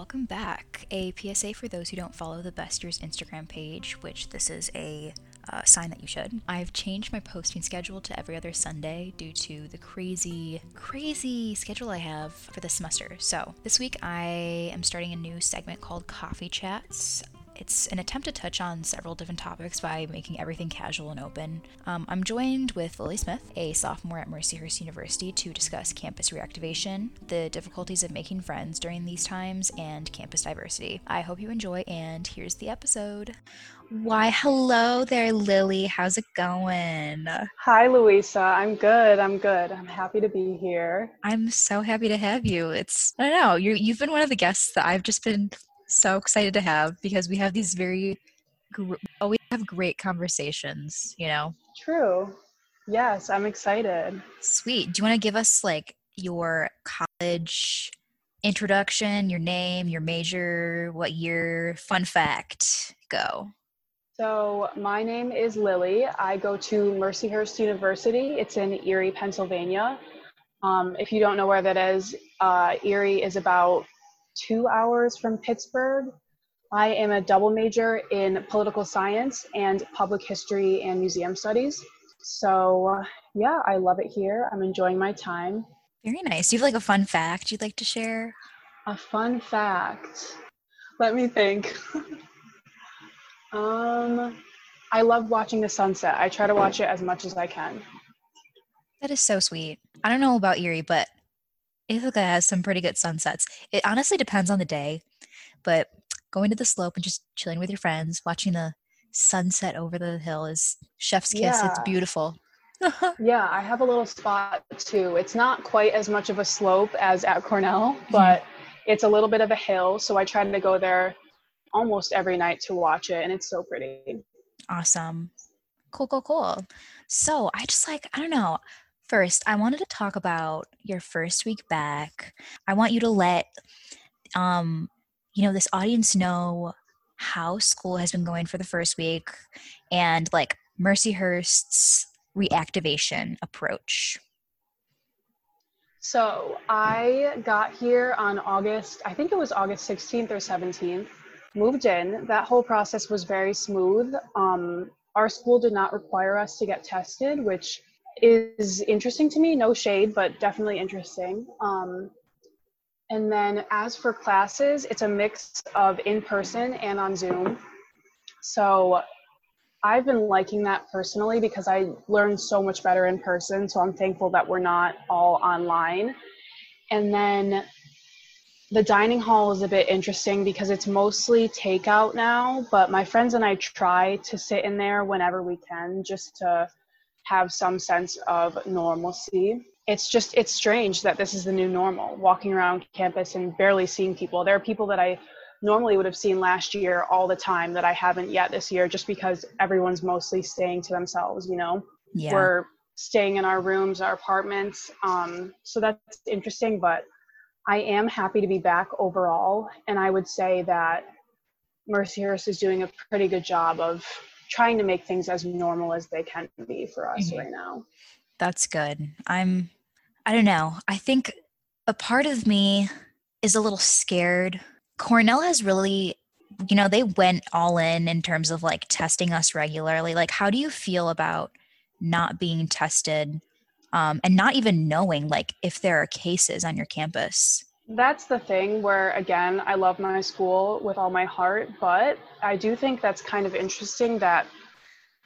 Welcome back. A PSA for those who don't follow the Best Years Instagram page, which this is a uh, sign that you should. I've changed my posting schedule to every other Sunday due to the crazy, crazy schedule I have for the semester. So this week I am starting a new segment called Coffee Chats. It's an attempt to touch on several different topics by making everything casual and open. Um, I'm joined with Lily Smith, a sophomore at Mercyhurst University, to discuss campus reactivation, the difficulties of making friends during these times, and campus diversity. I hope you enjoy, and here's the episode. Why, hello there, Lily. How's it going? Hi, Louisa. I'm good. I'm good. I'm happy to be here. I'm so happy to have you. It's I don't know. You you've been one of the guests that I've just been so excited to have because we have these very gr- always have great conversations you know? True. Yes i'm excited. Sweet. Do you want to give us like your college introduction your name your major what year fun fact go? So my name is lily. I go to mercyhurst university. It's in erie pennsylvania. Um, if you don't know where that is uh, erie is about two hours from Pittsburgh. I am a double major in political science and public history and museum studies. So, yeah, I love it here. I'm enjoying my time. Very nice. Do you have like a fun fact you'd like to share? A fun fact. Let me think. um, I love watching the sunset. I try to watch it as much as I can. That is so sweet. I don't know about Erie, but Ithaca has some pretty good sunsets. It honestly depends on the day, but going to the slope and just chilling with your friends, watching the sunset over the hill is chef's kiss. Yeah. It's beautiful. yeah, I have a little spot too. It's not quite as much of a slope as at Cornell, mm-hmm. but mm-hmm. it's a little bit of a hill. So I try to go there almost every night to watch it, and it's so pretty. Awesome. Cool, cool, cool. So I just like, I don't know. First, I wanted to talk about your first week back. I want you to let um, you know, this audience know how school has been going for the first week and like Mercyhurst's reactivation approach. So I got here on August, I think it was August 16th or 17th, moved in. That whole process was very smooth. Um, our school did not require us to get tested, which is interesting to me. No shade, but definitely interesting. Um, and then as for classes, it's a mix of in person and on Zoom. So I've been liking that personally because I learn so much better in person. So I'm thankful that we're not all online. And then the dining hall is a bit interesting because it's mostly takeout now, but my friends and I try to sit in there whenever we can just to have some sense of normalcy. It's just, it's strange that this is the new normal, walking around campus and barely seeing people. There are people that I normally would have seen last year all the time that I haven't yet this year just because everyone's mostly staying to themselves, you know? Yeah. We're staying in our rooms, our apartments. Um, so that's interesting, but I am happy to be back overall. And I would say that Mercyhurst is doing a pretty good job of trying to make things as normal as they can be for us mm-hmm. right now. That's good. I'm I don't know. I think a part of me is a little scared. Cornell has really you know, they went all in in terms of like testing us regularly. Like how do you feel about not being tested um, and not even knowing like if there are cases on your campus? That's the thing where, again, I love my school with all my heart, but I do think that's kind of interesting that,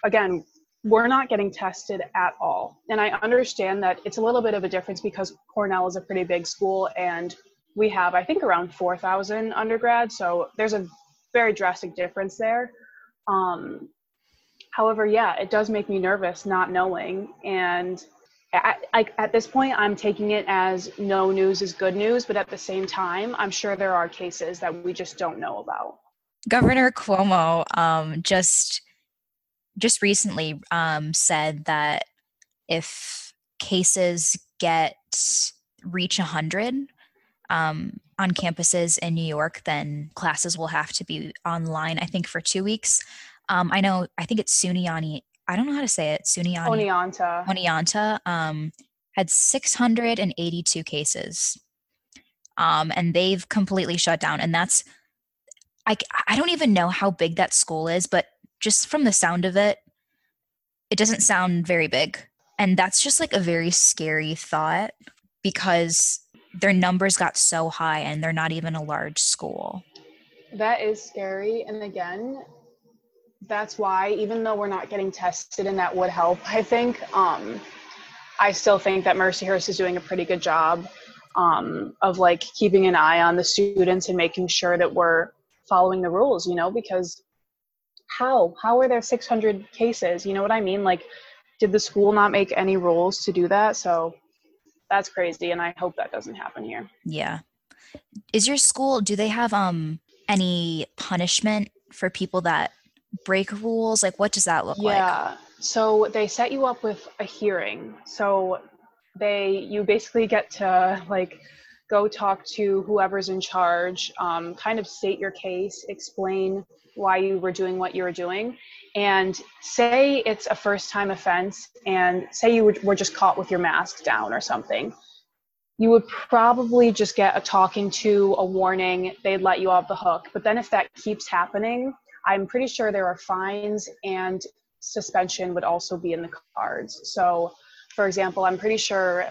again, we're not getting tested at all. And I understand that it's a little bit of a difference because Cornell is a pretty big school and we have, I think, around 4,000 undergrads. So there's a very drastic difference there. Um, however, yeah, it does make me nervous not knowing. And like at this point i'm taking it as no news is good news but at the same time i'm sure there are cases that we just don't know about. Governor cuomo um, just just recently um, said that if cases get reach 100 um, on campuses in new york then classes will have to be online i think for two weeks. Um, i know i think it's Suniani I don't know how to say it. Suniani. Oneonta. Oneonta um, had 682 cases. um, and they've completely shut down. And that's I I don't even know how big that school is, but just from the sound of it, it doesn't sound very big. And that's just like a very scary thought because their numbers got so high and they're not even a large school. That is scary. And again, that's why even though we're not getting tested and that would help, I think, um, I still think that Mercyhurst is doing a pretty good job um, of like keeping an eye on the students and making sure that we're following the rules, you know, because how? How are there 600 cases? You know what I mean? Like, did the school not make any rules to do that? So that's crazy. And I hope that doesn't happen here. Yeah. Is your school, do they have um any punishment for people that break rules? Like, what does that look yeah. like? Yeah. So they set you up with a hearing. So they, you basically get to like go talk to whoever's in charge, um, kind of state your case, explain why you were doing what you were doing, and say it's a first time offense, and say you were just caught with your mask down or something. You would probably just get a talking to, a warning, they'd let you off the hook. But then if that keeps happening, I'm pretty sure there are fines and suspension would also be in the cards. So, for example, I'm pretty sure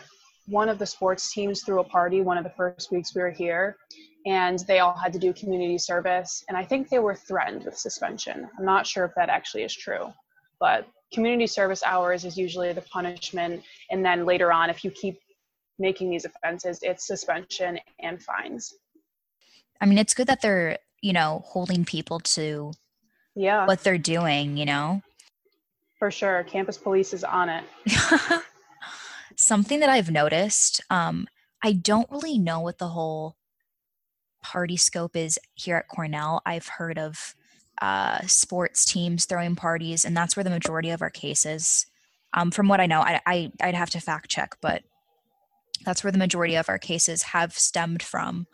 one of the sports teams threw a party one of the first weeks we were here and they all had to do community service and i think they were threatened with suspension i'm not sure if that actually is true but community service hours is usually the punishment and then later on if you keep making these offenses it's suspension and fines I mean, it's good that they're, you know, holding people to yeah what they're doing, you know? for sure campus police is on it Something that I've noticed, um, I don't really know what the whole party scope is here at Cornell. I've heard of uh, sports teams throwing parties, and that's where the majority of our cases, um, from what I know, I, I, I'd have to fact check, but that's where the majority of our cases have stemmed from.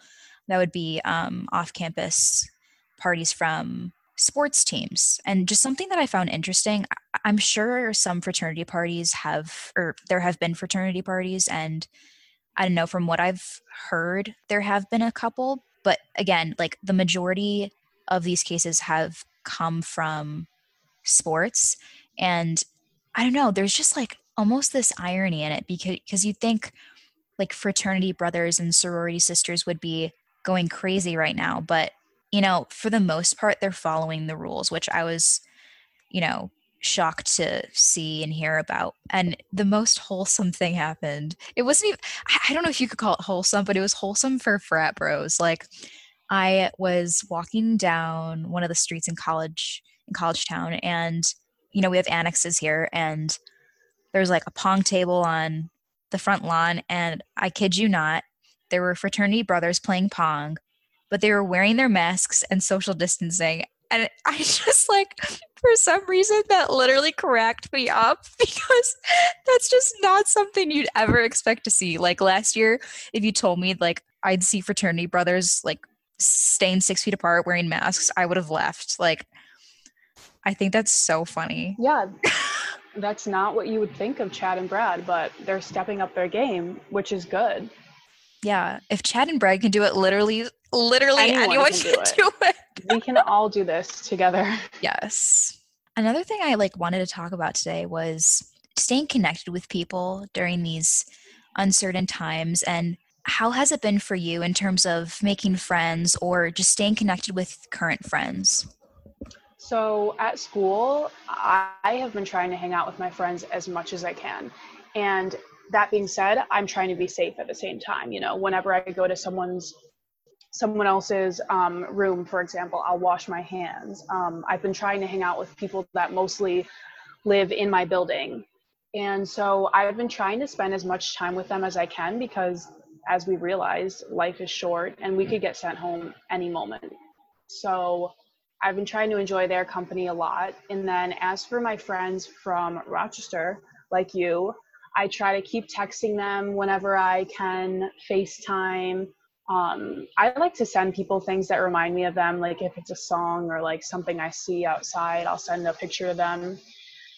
That would be um, off campus parties from sports teams. And just something that I found interesting I'm sure some fraternity parties have, or there have been fraternity parties, and I don't know, from what I've heard, there have been a couple. But again, like the majority of these cases have come from sports. And I don't know, there's just like almost this irony in it because because you think like fraternity brothers and sorority sisters would be going crazy right now, but you know, for the most part they're following the rules, which I was, you know, shocked to see and hear about. And the most wholesome thing happened. It wasn't even I- don't know if you could call it wholesome, but it was wholesome for frat bros. Like I was walking down one of the streets in college in college town and you know, we have annexes here and there's like a pong table on the front lawn and I kid you not, there were fraternity brothers playing pong, but they were wearing their masks and social distancing. And I just like for some reason that literally cracked me up because that's just not something you'd ever expect to see. Like last year, if you told me like I'd see fraternity brothers like staying six feet apart wearing masks, I would have left. Like I think that's so funny. yeah that's not what you would think of chad and brad but they're stepping up their game which is good Yeah. If Chad and Brad can do it, literally, literally Anyone anyone, can can, do it. do it. we can all do this together Yes. Another thing I like wanted to talk about today was staying connected with people during these uncertain times and how has it been for you in terms of making friends or just staying connected with current friends? So at school, I have been trying to hang out with my friends as much as I can. And that being said, I'm trying to be safe at the same time. You know, whenever I go to someone's someone else's um, room, for example, I'll wash my hands. Um, I've been trying to hang out with people that mostly live in my building. And so I've been trying to spend as much time with them as I can because, as we realize, life is short and we could get sent home any moment. So I've been trying to enjoy their company a lot. And then as for my friends from Rochester, like you, I try to keep texting them whenever I can, FaceTime. Um, I like to send people things that remind me of them, like if it's a song or like something I see outside, I'll send a picture to them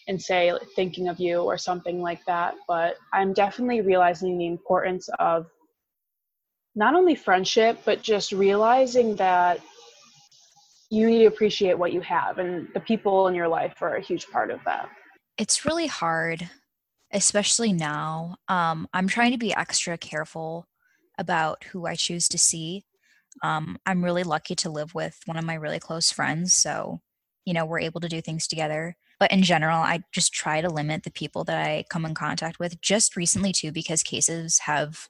and say thinking of you or something like that. But I'm definitely realizing the importance of not only friendship, but just realizing that you need to appreciate what you have and the people in your life are a huge part of that. It's really hard, especially now. Um, I'm trying to be extra careful about who I choose to see. Um, I'm really lucky to live with one of my really close friends. So, you know, we're able to do things together. But in general, I just try to limit the people that I come in contact with just recently, too, because cases have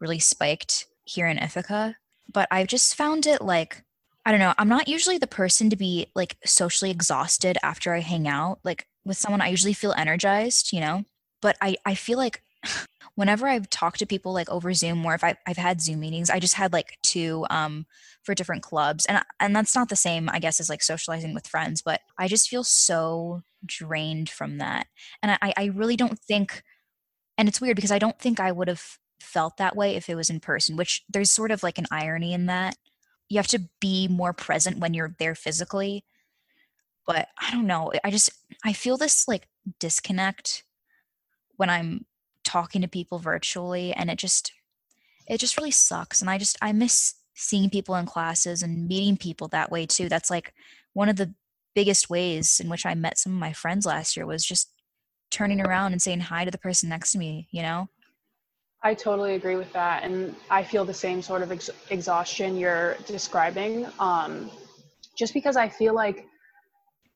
really spiked here in Ithaca. But I've just found it like, I don't know, I'm not usually the person to be like socially exhausted after I hang out. Like with someone, I usually feel energized, you know? But I, I feel like whenever I've talked to people like over Zoom or if I've, I've had Zoom meetings, I just had like two um, for different clubs. And, and that's not the same, I guess, as like socializing with friends, but I just feel so drained from that. And I, I really don't think, and it's weird because I don't think I would have felt that way if it was in person, which there's sort of like an irony in that. You have to be more present when you're there physically. But I don't know. I just, I feel this like disconnect when I'm talking to people virtually and it just it just really sucks and i just i miss seeing people in classes and meeting people that way too. That's like one of the biggest ways in which i met some of my friends last year was just turning around and saying hi to the person next to me you know? I totally agree with that and i feel the same sort of ex- exhaustion you're describing um, just because i feel like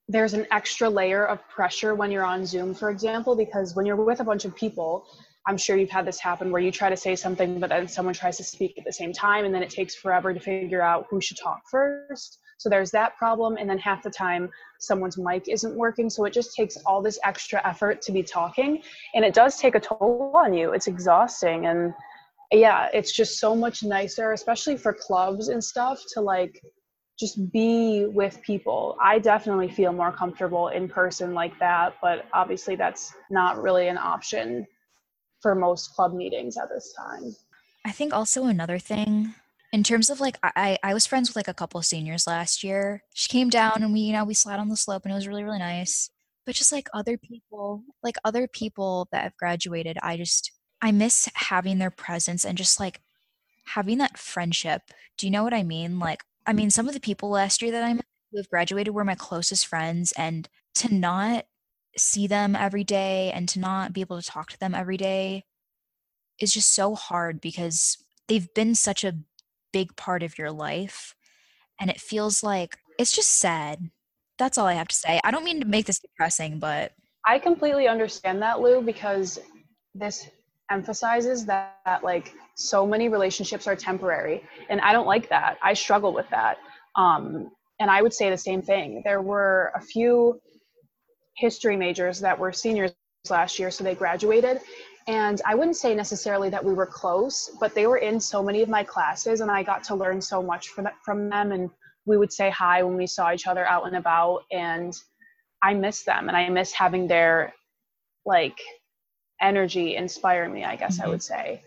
there's an extra layer of pressure when you're on Zoom, for example, because when you're with a bunch of people, I'm sure you've had this happen where you try to say something, but then someone tries to speak at the same time, and then it takes forever to figure out who should talk first. So there's that problem, and then half the time someone's mic isn't working. So it just takes all this extra effort to be talking, and it does take a toll on you. It's exhausting, and yeah, it's just so much nicer, especially for clubs and stuff, to like just be with people. I definitely feel more comfortable in person like that, but obviously that's not really an option for most club meetings at this time. I think also another thing in terms of like I I was friends with like a couple of seniors last year. She came down and we you know we slid on the slope and it was really really nice. But just like other people, like other people that have graduated, I just I miss having their presence and just like having that friendship. Do you know what I mean? Like I mean, some of the people last year that I met who have graduated were my closest friends, and to not see them every day and to not be able to talk to them every day is just so hard because they've been such a big part of your life. And it feels like it's just sad. That's all I have to say. I don't mean to make this depressing, but. I completely understand that, Lou, because this emphasizes that, that like so many relationships are temporary and i don't like that. I struggle with that. Um, and i would say the same thing. There were a few history majors that were seniors last year so they graduated. And i wouldn't say necessarily that we were close but they were in so many of my classes and i got to learn so much from, from them. And we would say hi when we saw each other out and about and i miss them and i miss having their like energy inspire me i guess mm-hmm. i would say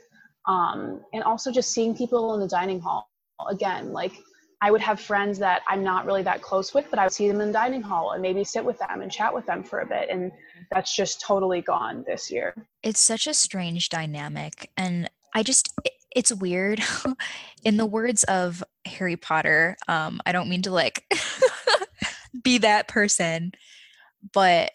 um, and also just seeing people in the dining hall again like i would have friends that i'm not really that close with but i would see them in the dining hall and maybe sit with them and chat with them for a bit and that's just totally gone this year it's such a strange dynamic and i just it's weird in the words of harry potter um, i don't mean to like be that person but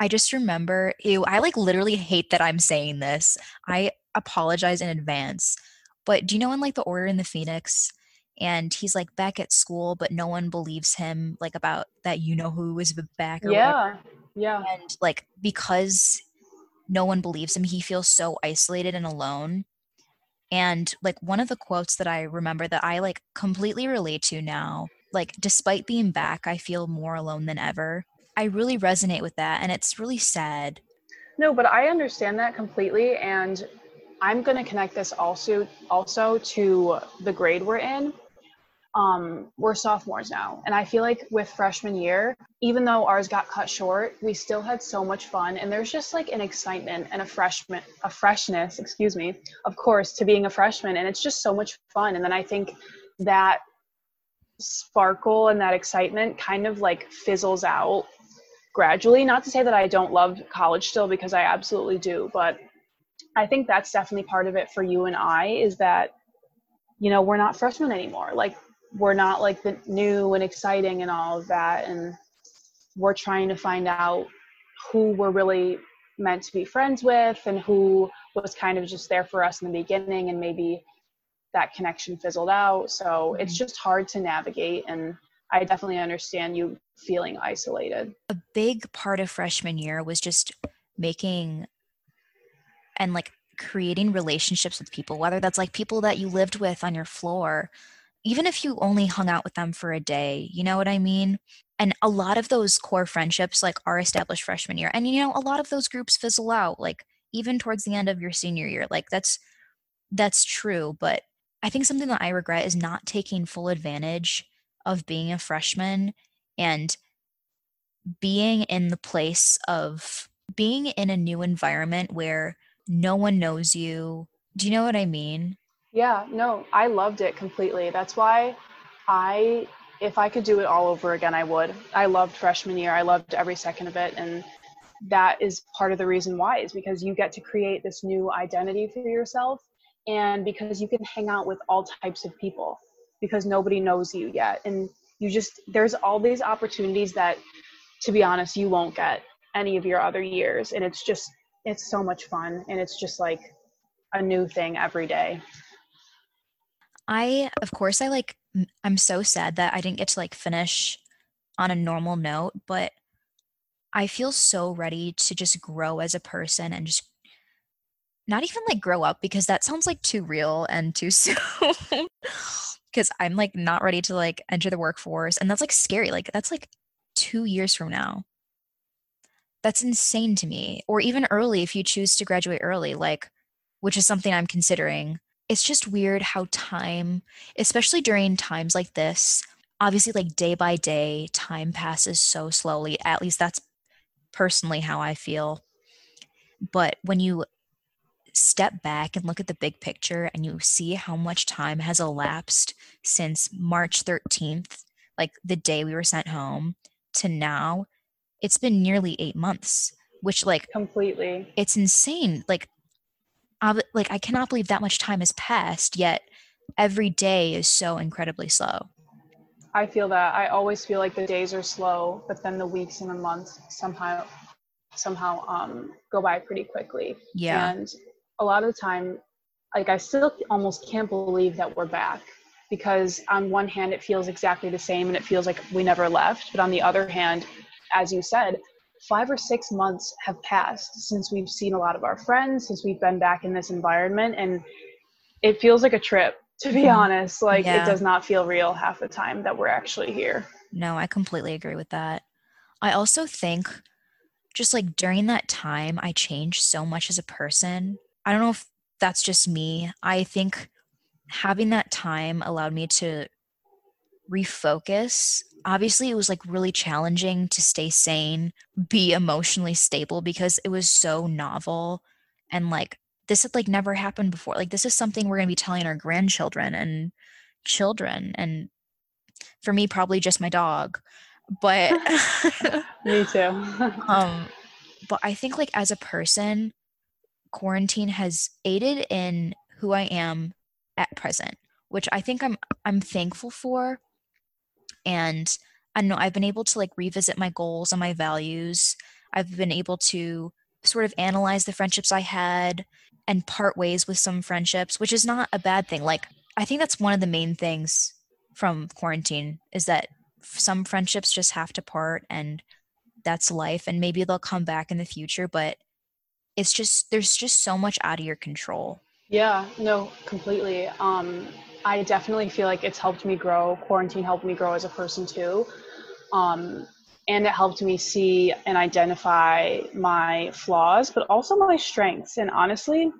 I just remember, ew, I like literally hate that I'm saying this. I apologize in advance. But do you know in like the Order in the Phoenix, and he's like back at school, but no one believes him like about that you know who is back. yeah, whatever. yeah. And like because no one believes him, he feels so isolated and alone. And like one of the quotes that I remember that I like completely relate to now, like despite being back, I feel more alone than ever. I really resonate with that, and it's really sad. No, but I understand that completely, and I'm going to connect this also also to the grade we're in. Um, we're sophomores now, and I feel like with freshman year, even though ours got cut short, we still had so much fun, and there's just like an excitement and a freshman, a freshness, excuse me, of course, to being a freshman, and it's just so much fun. And then I think that sparkle and that excitement kind of like fizzles out gradually. Not to say that I don't love college still, because I absolutely do, but I think that's definitely part of it for you and I is that you know, we're not freshmen anymore. Like we're not like the new and exciting and all of that. And we're trying to find out who we're really meant to be friends with and who was kind of just there for us in the beginning and maybe that connection fizzled out. So it's mm-hmm. just hard to navigate and I definitely understand you feeling isolated. A big part of freshman year was just making and like creating relationships with people, whether that's like people that you lived with on your floor, even if you only hung out with them for a day, you know what I mean? And a lot of those core friendships like are established freshman year. And you know, a lot of those groups fizzle out like even towards the end of your senior year. Like that's that's true, but I think something that I regret is not taking full advantage of being a freshman and being in the place of being in a new environment where no one knows you. Do you know what I mean? Yeah, no, I loved it completely. That's why I, if I could do it all over again, I would. I loved freshman year. I loved every second of it. And that is part of the reason why, is because you get to create this new identity for yourself and because you can hang out with all types of people because nobody knows you yet. And you just, there's all these opportunities that, to be honest, you won't get any of your other years. And it's just, it's so much fun and it's just like a new thing every day. I of course I like I'm so sad that I didn't get to like finish on a normal note, but I feel so ready to just grow as a person and just not even like grow up because that sounds like too real and too soon. Cuz I'm like not ready to like enter the workforce and that's like scary. Like that's like 2 years from now. That's insane to me. Or even early if you choose to graduate early, like, which is something I'm considering. It's just weird how time, especially during times like this, obviously, like day by day, time passes so slowly. At least that's personally how I feel. But when you step back and look at the big picture and you see how much time has elapsed since March 13th, like the day we were sent home, to now, it's been nearly eight months which like completely. it's insane. Like ob- like i cannot believe that much time has passed yet every day is so incredibly slow. I feel that. I always feel like the days are slow but then the weeks and the months somehow somehow um go by pretty quickly. Yeah. And a lot of the time like i still almost can't believe that we're back because on one hand it feels exactly the same and it feels like we never left but on the other hand as you said, five or six months have passed since we've seen a lot of our friends, since we've been back in this environment. And it feels like a trip, to be mm-hmm. honest. Like yeah. it does not feel real half the time that we're actually here. No, I completely agree with that. I also think just like during that time, I changed so much as a person. I don't know if that's just me. I think having that time allowed me to refocus obviously it was like really challenging to stay sane, be emotionally stable because it was so novel and like this had like never happened before. Like this is something we're going to be telling our grandchildren and children and for me probably just my dog. But me too. um but I think like as a person quarantine has aided in who I am at present, which I think I'm I'm thankful for and I know, I've been able to like revisit my goals and my values. I've been able to sort of analyze the friendships I had and part ways with some friendships, which is not a bad thing. Like, I think that's one of the main things from quarantine is that some friendships just have to part and that's life and maybe they'll come back in the future, but it's just there's just so much out of your control. Yeah, no, completely. Um I definitely feel like it's helped me grow. Quarantine helped me grow as a person too. Um, and it helped me see and identify my flaws, but also my strengths. And honestly,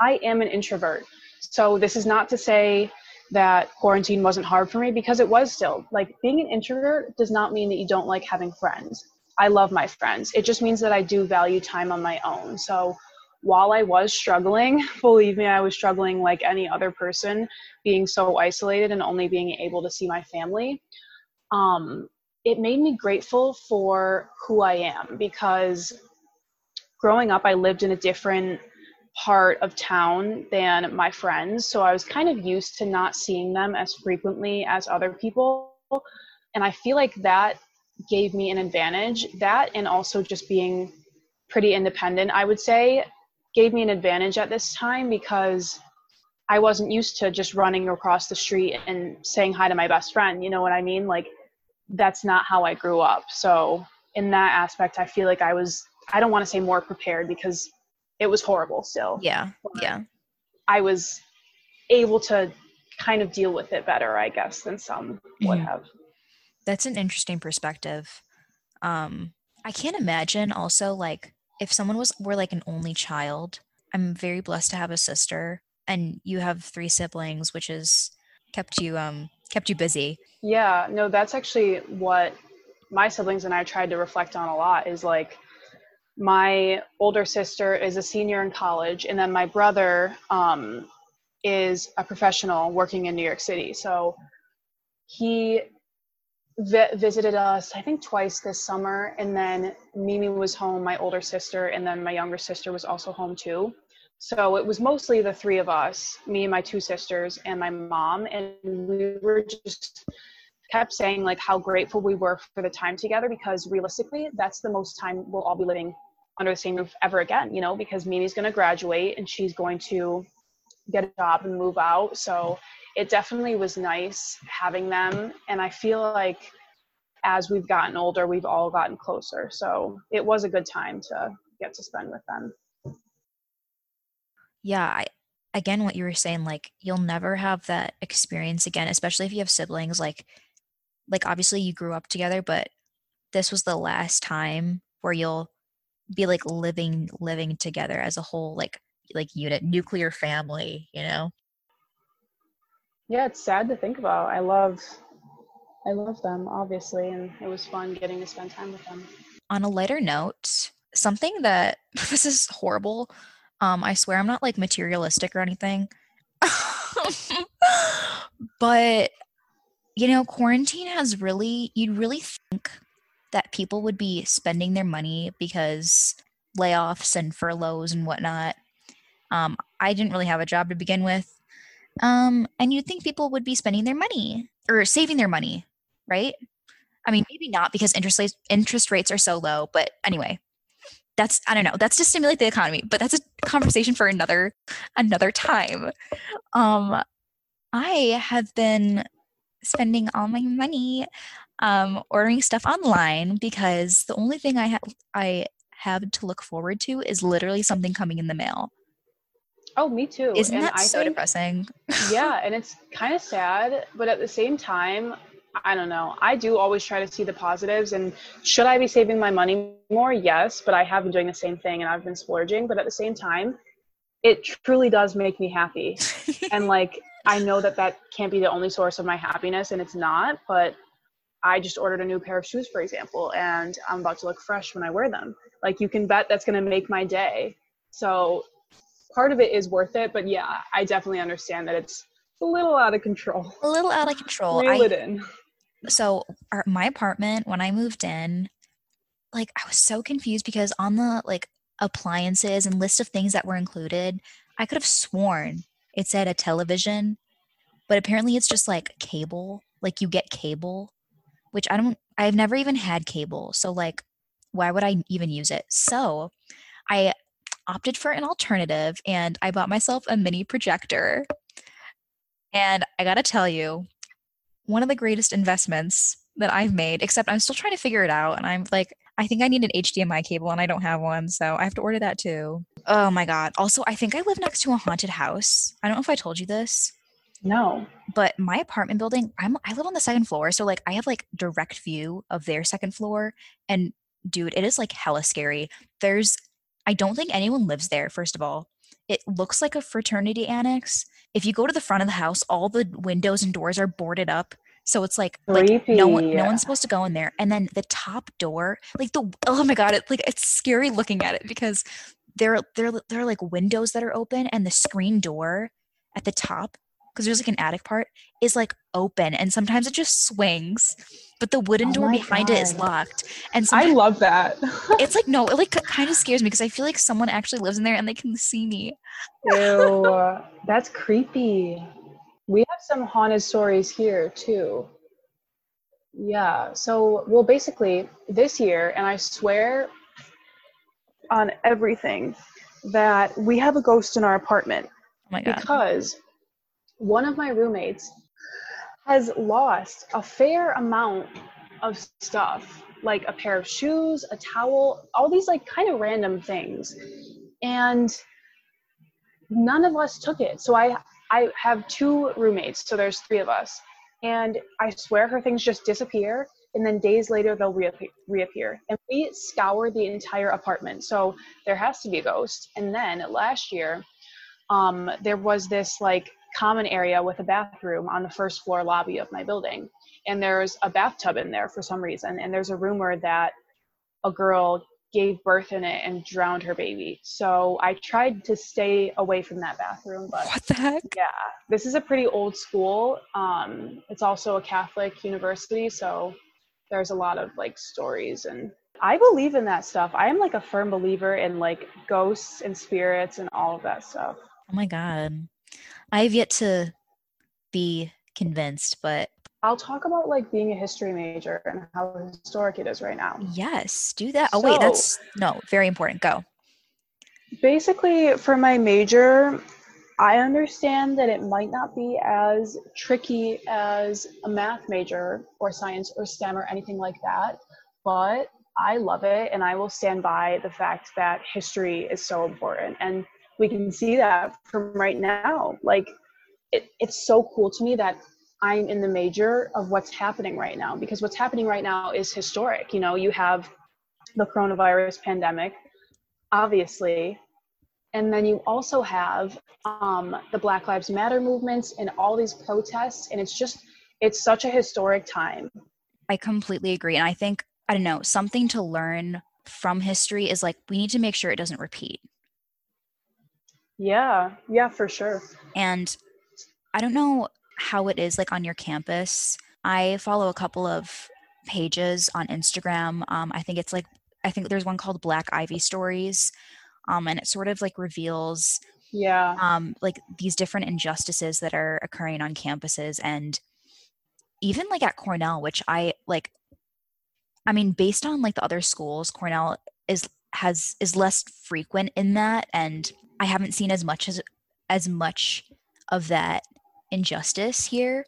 I am an introvert. So this is not to say that quarantine wasn't hard for me because it was still. Like being an introvert does not mean that you don't like having friends. I love my friends. It just means that I do value time on my own. So while I was struggling, believe me, I was struggling like any other person, being so isolated and only being able to see my family. Um, it made me grateful for who I am because growing up, I lived in a different part of town than my friends. So I was kind of used to not seeing them as frequently as other people. And I feel like that gave me an advantage. That and also just being pretty independent, I would say, gave me an advantage at this time because I wasn't used to just running across the street and saying hi to my best friend. You know what I mean? Like, that's not how I grew up. So, in that aspect, I feel like I was, I don't want to say more prepared because it was horrible still. Yeah. Yeah. I was able to kind of deal with it better, I guess, than some would Mhm. have. That's an interesting perspective. Um, I can't imagine also like if someone was were like an only child. I'm very blessed to have a sister, and you have three siblings, which has kept you um kept you busy. Yeah, no, that's actually what my siblings and I tried to reflect on a lot is like my older sister is a senior in college, and then my brother um, is a professional working in New York City. So he vi- visited us, I think, twice this summer, and then Mimi was home, my older sister, and then my younger sister was also home too. So it was mostly the three of us, me and my two sisters, and my mom, and we were just kept saying like how grateful we were for the time together because realistically that's the most time we'll all be living under the same roof ever again you know because mimi's going to graduate and she's going to get a job and move out so it definitely was nice having them and i feel like as we've gotten older we've all gotten closer so it was a good time to get to spend with them Yeah, I again what you were saying like you'll never have that experience again, especially if you have siblings like like obviously you grew up together, but this was the last time where you'll be like living living together as a whole like like unit nuclear family, you know? Yeah it's sad to think about i love i love them obviously and it was fun getting to spend time with them on a lighter note, something that this is horrible. Um, I swear I'm not like materialistic or anything. but you know, quarantine has really you'd really think that people would be spending their money because layoffs and furloughs and whatnot. Um, I didn't really have a job to begin with. Um, and you'd think people would be spending their money or saving their money, right? I mean, maybe not because interest rates interest rates are so low, but anyway, that's I don't know. That's to stimulate the economy, but that's a conversation for another another time. Um, I have been spending all my money um, ordering stuff online because the only thing I have I have to look forward to is literally something coming in the mail. Oh me too Isn't and that I so think- depressing? yeah, and it's kind of sad, but at the same time, I don't know. I do always try to see the positives. And should I be saving my money more? Yes, but I have been doing the same thing and I've been splurging. But at the same time, it truly does make me happy. and like, I know that that can't be the only source of my happiness, and it's not. But I just ordered a new pair of shoes, for example, and I'm about to look fresh when I wear them. Like, you can bet that's going to make my day. So part of it is worth it. But yeah, I definitely understand that it's a little out of control. a little out of control. Reel I, it in. so our, my apartment when i moved in like i was so confused because on the like appliances and list of things that were included i could have sworn it said a television but apparently it's just like cable like you get cable which i don't i've never even had cable so like why would i even use it so i opted for an alternative and i bought myself a mini projector and i gotta tell you one of the greatest investments that I've made, except I'm still trying to figure it out. And I'm like, I think I need an HDMI cable and I don't have one. So I have to order that too. Oh my God. Also, I think I live next to a haunted house. I don't know if I told you this, No. but my apartment building, I'm, I live on the second floor. So like I have like direct view of their second floor. And dude, it is like hella scary. There's, I don't think anyone lives there, first of all. It looks like a fraternity annex. If you go to the front of the house, all the windows and doors are boarded up. So it's like like no one no one's supposed to go in there. And then the top door, like the oh my god, it like it's scary looking at it because there there there are like windows that are open and the screen door at the top because there's like an attic part, is like open and sometimes it just swings, but the wooden Oh door behind it is locked. And I love that. it's like no, it like kind of scares me because I feel like someone actually lives in there and they can see me. Ew, that's creepy. We have some haunted stories here too. Yeah, so well, basically this year, and I swear on everything that we have a ghost in our apartment Oh my god. because one of my roommates has lost a fair amount of stuff like a pair of shoes a towel all these like kind of random things. And none of us took it. So i i have two roommates so there's three of us. And i swear her things just disappear and then days later they'll reappear, reappear. And we scour the entire apartment. So there has to be a ghost. And then last year um, there was this like common area with a bathroom on the first floor lobby of my building. And there's a bathtub in there for some reason. And there's a rumor that a girl gave birth in it and drowned her baby. So i tried to stay away from that bathroom but What the heck? yeah this is a pretty old school. Um, it's also a catholic university so there's a lot of like stories. And i believe in that stuff. I am like a firm believer in like ghosts and spirits and all of that stuff. Oh my god. I have yet to be convinced, but I'll talk about like being a history major and how historic it is right now. yes, do that. Oh wait, that's no, very important. Go. Basically, for my major, I understand that it might not be as tricky as a math major or science or STEM or anything like that, but I love it and I will stand by the fact that history is so important. And we can see that from right now. Like, it, it's so cool to me that I'm in the major of what's happening right now because what's happening right now is historic. You know, you have the coronavirus pandemic, obviously, and then you also have um, the Black Lives Matter movements and all these protests, and it's just it's such a historic time. I completely agree. And I think, I don't know, something to learn from history is like we need to make sure it doesn't repeat. Yeah, yeah, for sure. And I don't know how it is like on your campus. I follow a couple of pages on Instagram. Um, I think it's like, I think there's one called Black Ivy Stories. Um, and it sort of like reveals Yeah, um, like these different injustices that are occurring on campuses and even like at Cornell, which I like, I mean, based on like the other schools, Cornell is has is less frequent in that, and I haven't seen as much as as much of that injustice here.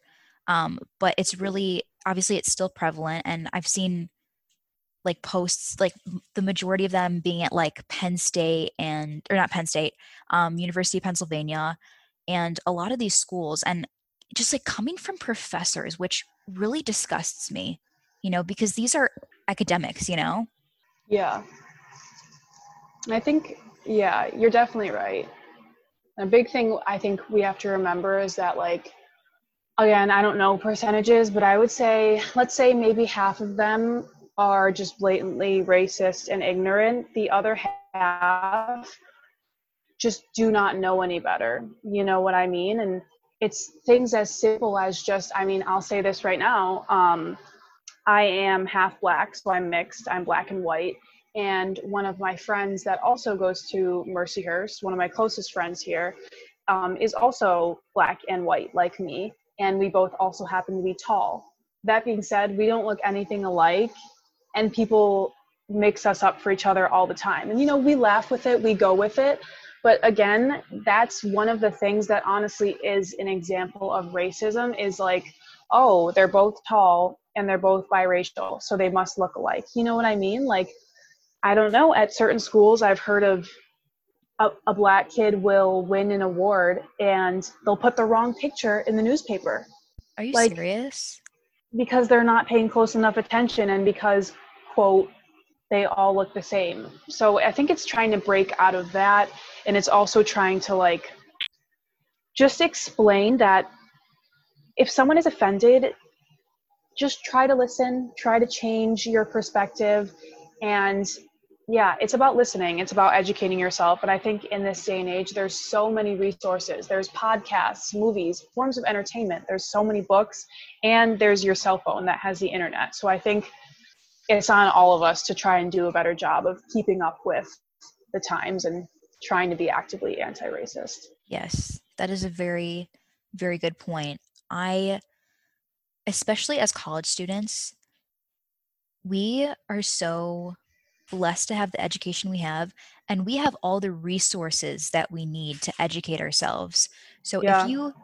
Um, but it's really obviously it's still prevalent, and I've seen like posts like the majority of them being at like Penn State and or not Penn State, um, University of Pennsylvania, and a lot of these schools, and just like coming from professors, which really disgusts me, you know, because these are academics, you know. yeah. I think, yeah, you're definitely right. A big thing I think we have to remember is that, like, again, I don't know percentages, but I would say, let's say maybe half of them are just blatantly racist and ignorant. The other half just do not know any better. You know what I mean? And it's things as simple as just, I mean, I'll say this right now. Um, I am half black, so I'm mixed. I'm black and white. And one of my friends that also goes to Mercyhurst, one of my closest friends here, um, is also black and white like me. And we both also happen to be tall. That being said, we don't look anything alike, and people mix us up for each other all the time. And you know, we laugh with it, we go with it. But again, that's one of the things that honestly is an example of racism is like, oh, they're both tall and they're both biracial, so they must look alike. You know what I mean? Like, I don't know. At certain schools, I've heard of a, a black kid will win an award and they'll put the wrong picture in the newspaper Are you Like- serious? because they're not paying close enough attention and because, quote, they all look the same. So I think it's trying to break out of that. And it's also trying to, like, just explain that if someone is offended, just try to listen, try to change your perspective, and yeah, it's about listening. It's about educating yourself. And I think in this day and age, there's so many resources. There's podcasts, movies, forms of entertainment. There's so many books, and there's your cell phone that has the internet. So I think it's on all of us to try and do a better job of keeping up with the times and trying to be actively anti-racist. Yes, that is a very, very good point. I, especially as college students, we are so blessed to have the education we have and we have all the resources that we need to educate ourselves. So yeah. if you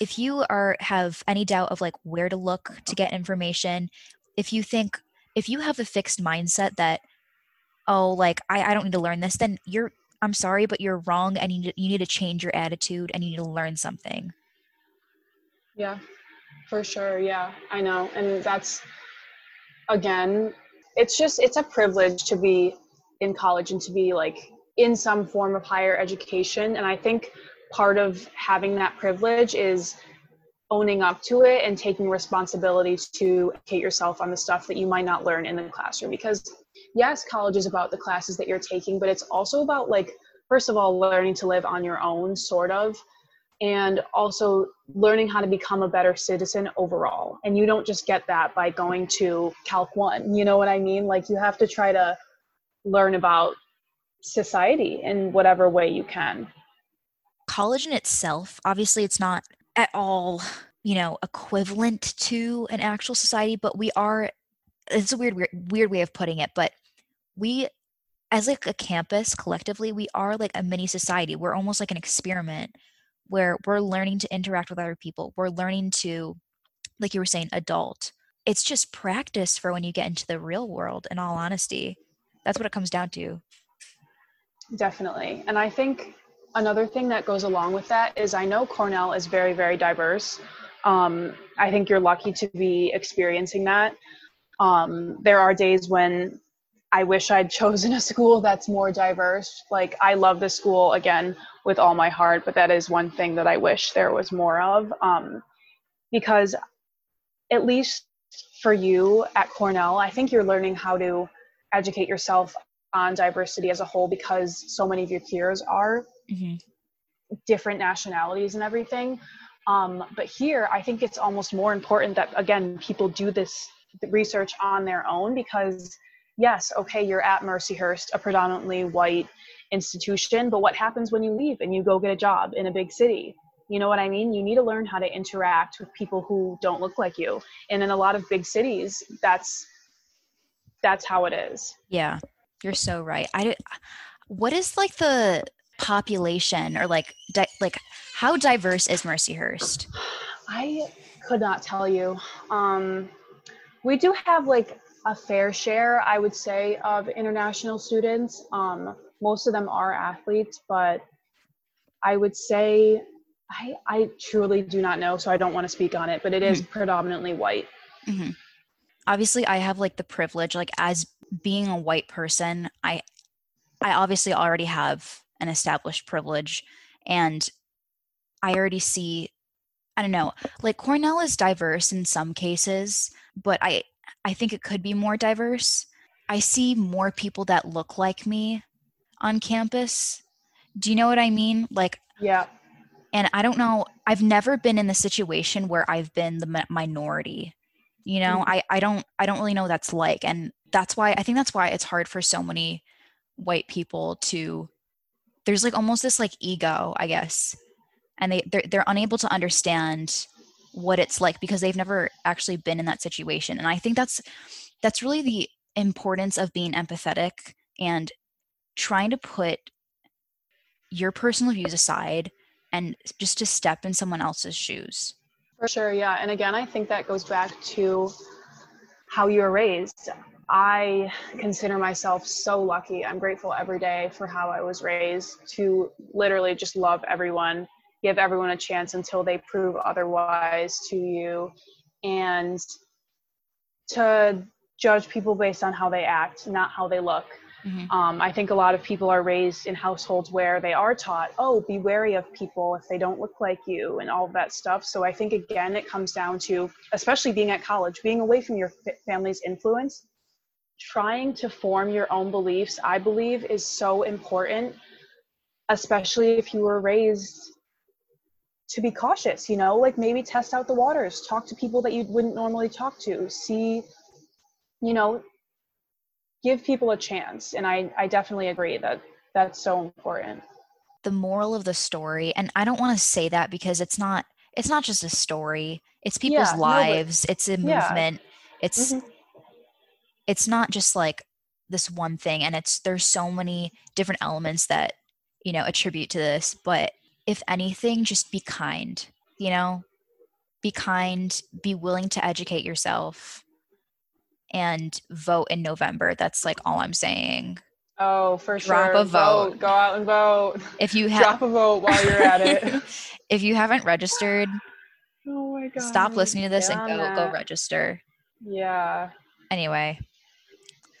if you are have any doubt of like where to look to get information if you think if you have a fixed mindset that oh like i, I don't need to learn this then you're i'm sorry but you're wrong and you need, you need to change your attitude and you need to learn something. Yeah. For sure. Yeah. I know. And that's again it's just it's a privilege to be in college and to be like in some form of higher education. And i think part of having that privilege is owning up to it and taking responsibility to educate yourself on the stuff that you might not learn in the classroom. Because yes college is about the classes that you're taking but it's also about like first of all learning to live on your own sort of and also learning how to become a better citizen overall. And you don't just get that by going to Calc 1. You know what I mean? Like you have to try to learn about society in whatever way you can. College in itself, obviously, it's not at all, you know, equivalent to an actual society, but we are. It's a weird, weird, weird way of putting it, but we as like a campus collectively we are like a mini society we're almost like an experiment where we're learning to interact with other people. We're learning to, like you were saying, adult. It's just practice for when you get into the real world, in all honesty. That's what it comes down to. Definitely. And I think another thing that goes along with that is I know Cornell is very, very diverse. Um, I think you're lucky to be experiencing that. Um, there are days when I wish I'd chosen a school that's more diverse. Like, I love this school again with all my heart, but that is one thing that I wish there was more of. Um, because, at least for you at Cornell, I think you're learning how to educate yourself on diversity as a whole because so many of your peers are mm-hmm. different nationalities and everything. Um, but here, I think it's almost more important that, again, people do this research on their own because yes, okay, you're at Mercyhurst, a predominantly white institution, but what happens when you leave and you go get a job in a big city? You know what I mean? You need to learn how to interact with people who don't look like you. And in a lot of big cities, that's that's how it is. Yeah. You're so right. I what is like the population or like di- like how diverse is Mercyhurst? I could not tell you. Um we do have like a fair share, I would say, of international students. Um, most of them are athletes, but I would say I, I truly do not know, so I don't want to speak on it, but it is mm-hmm. predominantly white. Mm-hmm. Obviously, I have like the privilege, like as being a white person, I I obviously already have an established privilege, and I already see. I don't know, like Cornell is diverse in some cases, but I I think it could be more diverse. I see more people that look like me on campus. Do you know what I mean? Like, yeah. And I don't know, I've never been in the situation where I've been the minority. You know, mm-hmm. I, I don't I don't really know what that's like. And that's why I think that's why it's hard for so many white people to there's like almost this like ego, I guess. And they they're, they're unable to understand what it's like because they've never actually been in that situation. And i think that's that's really the importance of being empathetic and trying to put your personal views aside and just to step in someone else's shoes. For sure yeah. And again i think that goes back to how you were raised. I consider myself so lucky. I'm grateful every day for how i was raised to literally just love everyone give everyone a chance until they prove otherwise to you. And to judge people based on how they act not how they look. Mm-hmm. um, i think a lot of people are raised in households where they are taught oh be wary of people if they don't look like you and all of that stuff. So i think again it comes down to especially being at college being away from your family's influence trying to form your own beliefs, I believe, is so important, especially if you were raised to be cautious, you know, like maybe test out the waters, talk to people that you wouldn't normally talk to, see, you know, give people a chance. And I, I definitely agree that that's so important. The moral of the story, and I don't want to say that because it's not it's not just a story. It's people's Yeah, no, but- lives. it's a movement yeah. It's Mhm. it's not just like this one thing and it's there's so many different elements that you know attribute to this but if anything just be kind you know be kind be willing to educate yourself and vote in november that's like all i'm saying Oh, for Drop sure. a vote. Go out and vote. if you have Drop a vote while you're at it. if you haven't registered oh my god. stop listening to this Get and go go register Yeah. anyway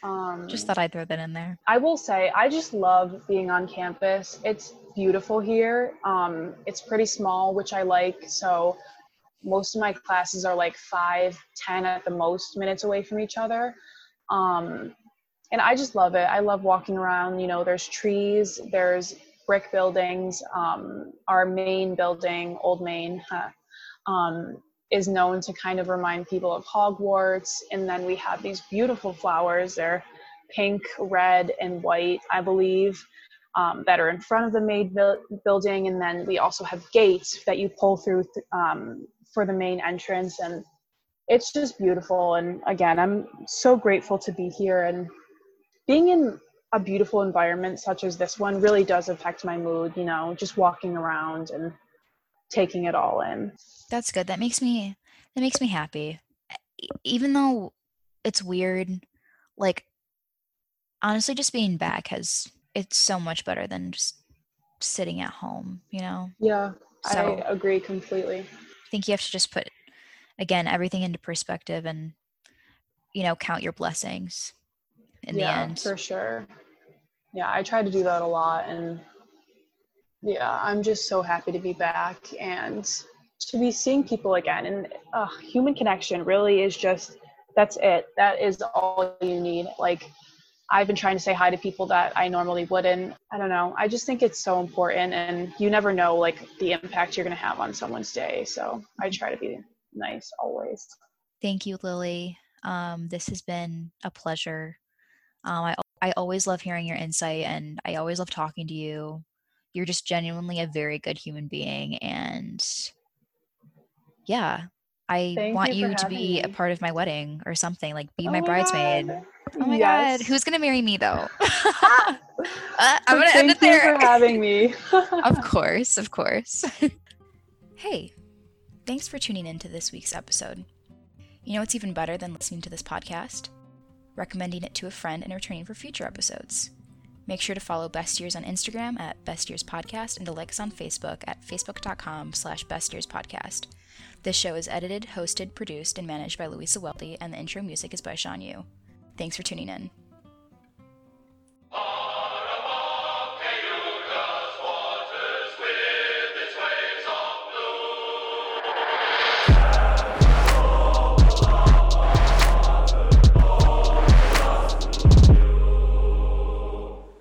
Um, just thought i'd throw that in there I will say, I just love being on campus. It's beautiful here. Um, it's pretty small, which I like. So most of my classes are like five, ten at the most minutes away from each other. Um, and I just love it. I love walking around. You know, there's trees, there's brick buildings. Um, our main building, Old Main, huh, um, is known to kind of remind people of Hogwarts. And then we have these beautiful flowers. They're pink, red, and white, I believe, um, that are in front of the main buil- building. And then we also have gates that you pull through th- um, for the main entrance. And it's just beautiful. And again, I'm so grateful to be here. And being in a beautiful environment such as this one really does affect my mood, you know, just walking around and taking it all in. That's good. That makes me that makes me happy. Even though it's weird, like honestly just being back has it's so much better than just sitting at home, you know? Yeah, So- I agree completely. I think you have to just put again everything into perspective and you know, count your blessings in yeah, the end. for sure. Yeah, I try to do that a lot, and yeah, I'm just so happy to be back and to be seeing people again. And uh, human connection really is just that's it. That is all you need. Like I've been trying to say hi to people that I normally wouldn't. I don't know. I just think it's so important, and you never know like the impact you're gonna have on someone's day. So I try to be nice always. Thank you, Lily. Um, this has been a pleasure. Um, I I always love hearing your insight, and I always love talking to you. You're just genuinely a very good human being, and yeah, I Thank want you you, to be a part of my wedding or something. Like, be Oh my bridesmaid. God. Oh my Yes. god, who's gonna marry me though? Uh, I'm gonna Thank end it you there. for having me. of course, of course. hey, thanks for tuning in to this week's episode. You know what's even better than listening to this podcast? Recommending it to a friend and returning for future episodes. Make sure to follow Best Years on Instagram at Best Years Podcast and to like us on Facebook at facebook.com slash Best Years Podcast. This show is edited, hosted, produced, and managed by Louisa Welty, and the intro music is by Sean Yu. Thanks for tuning in.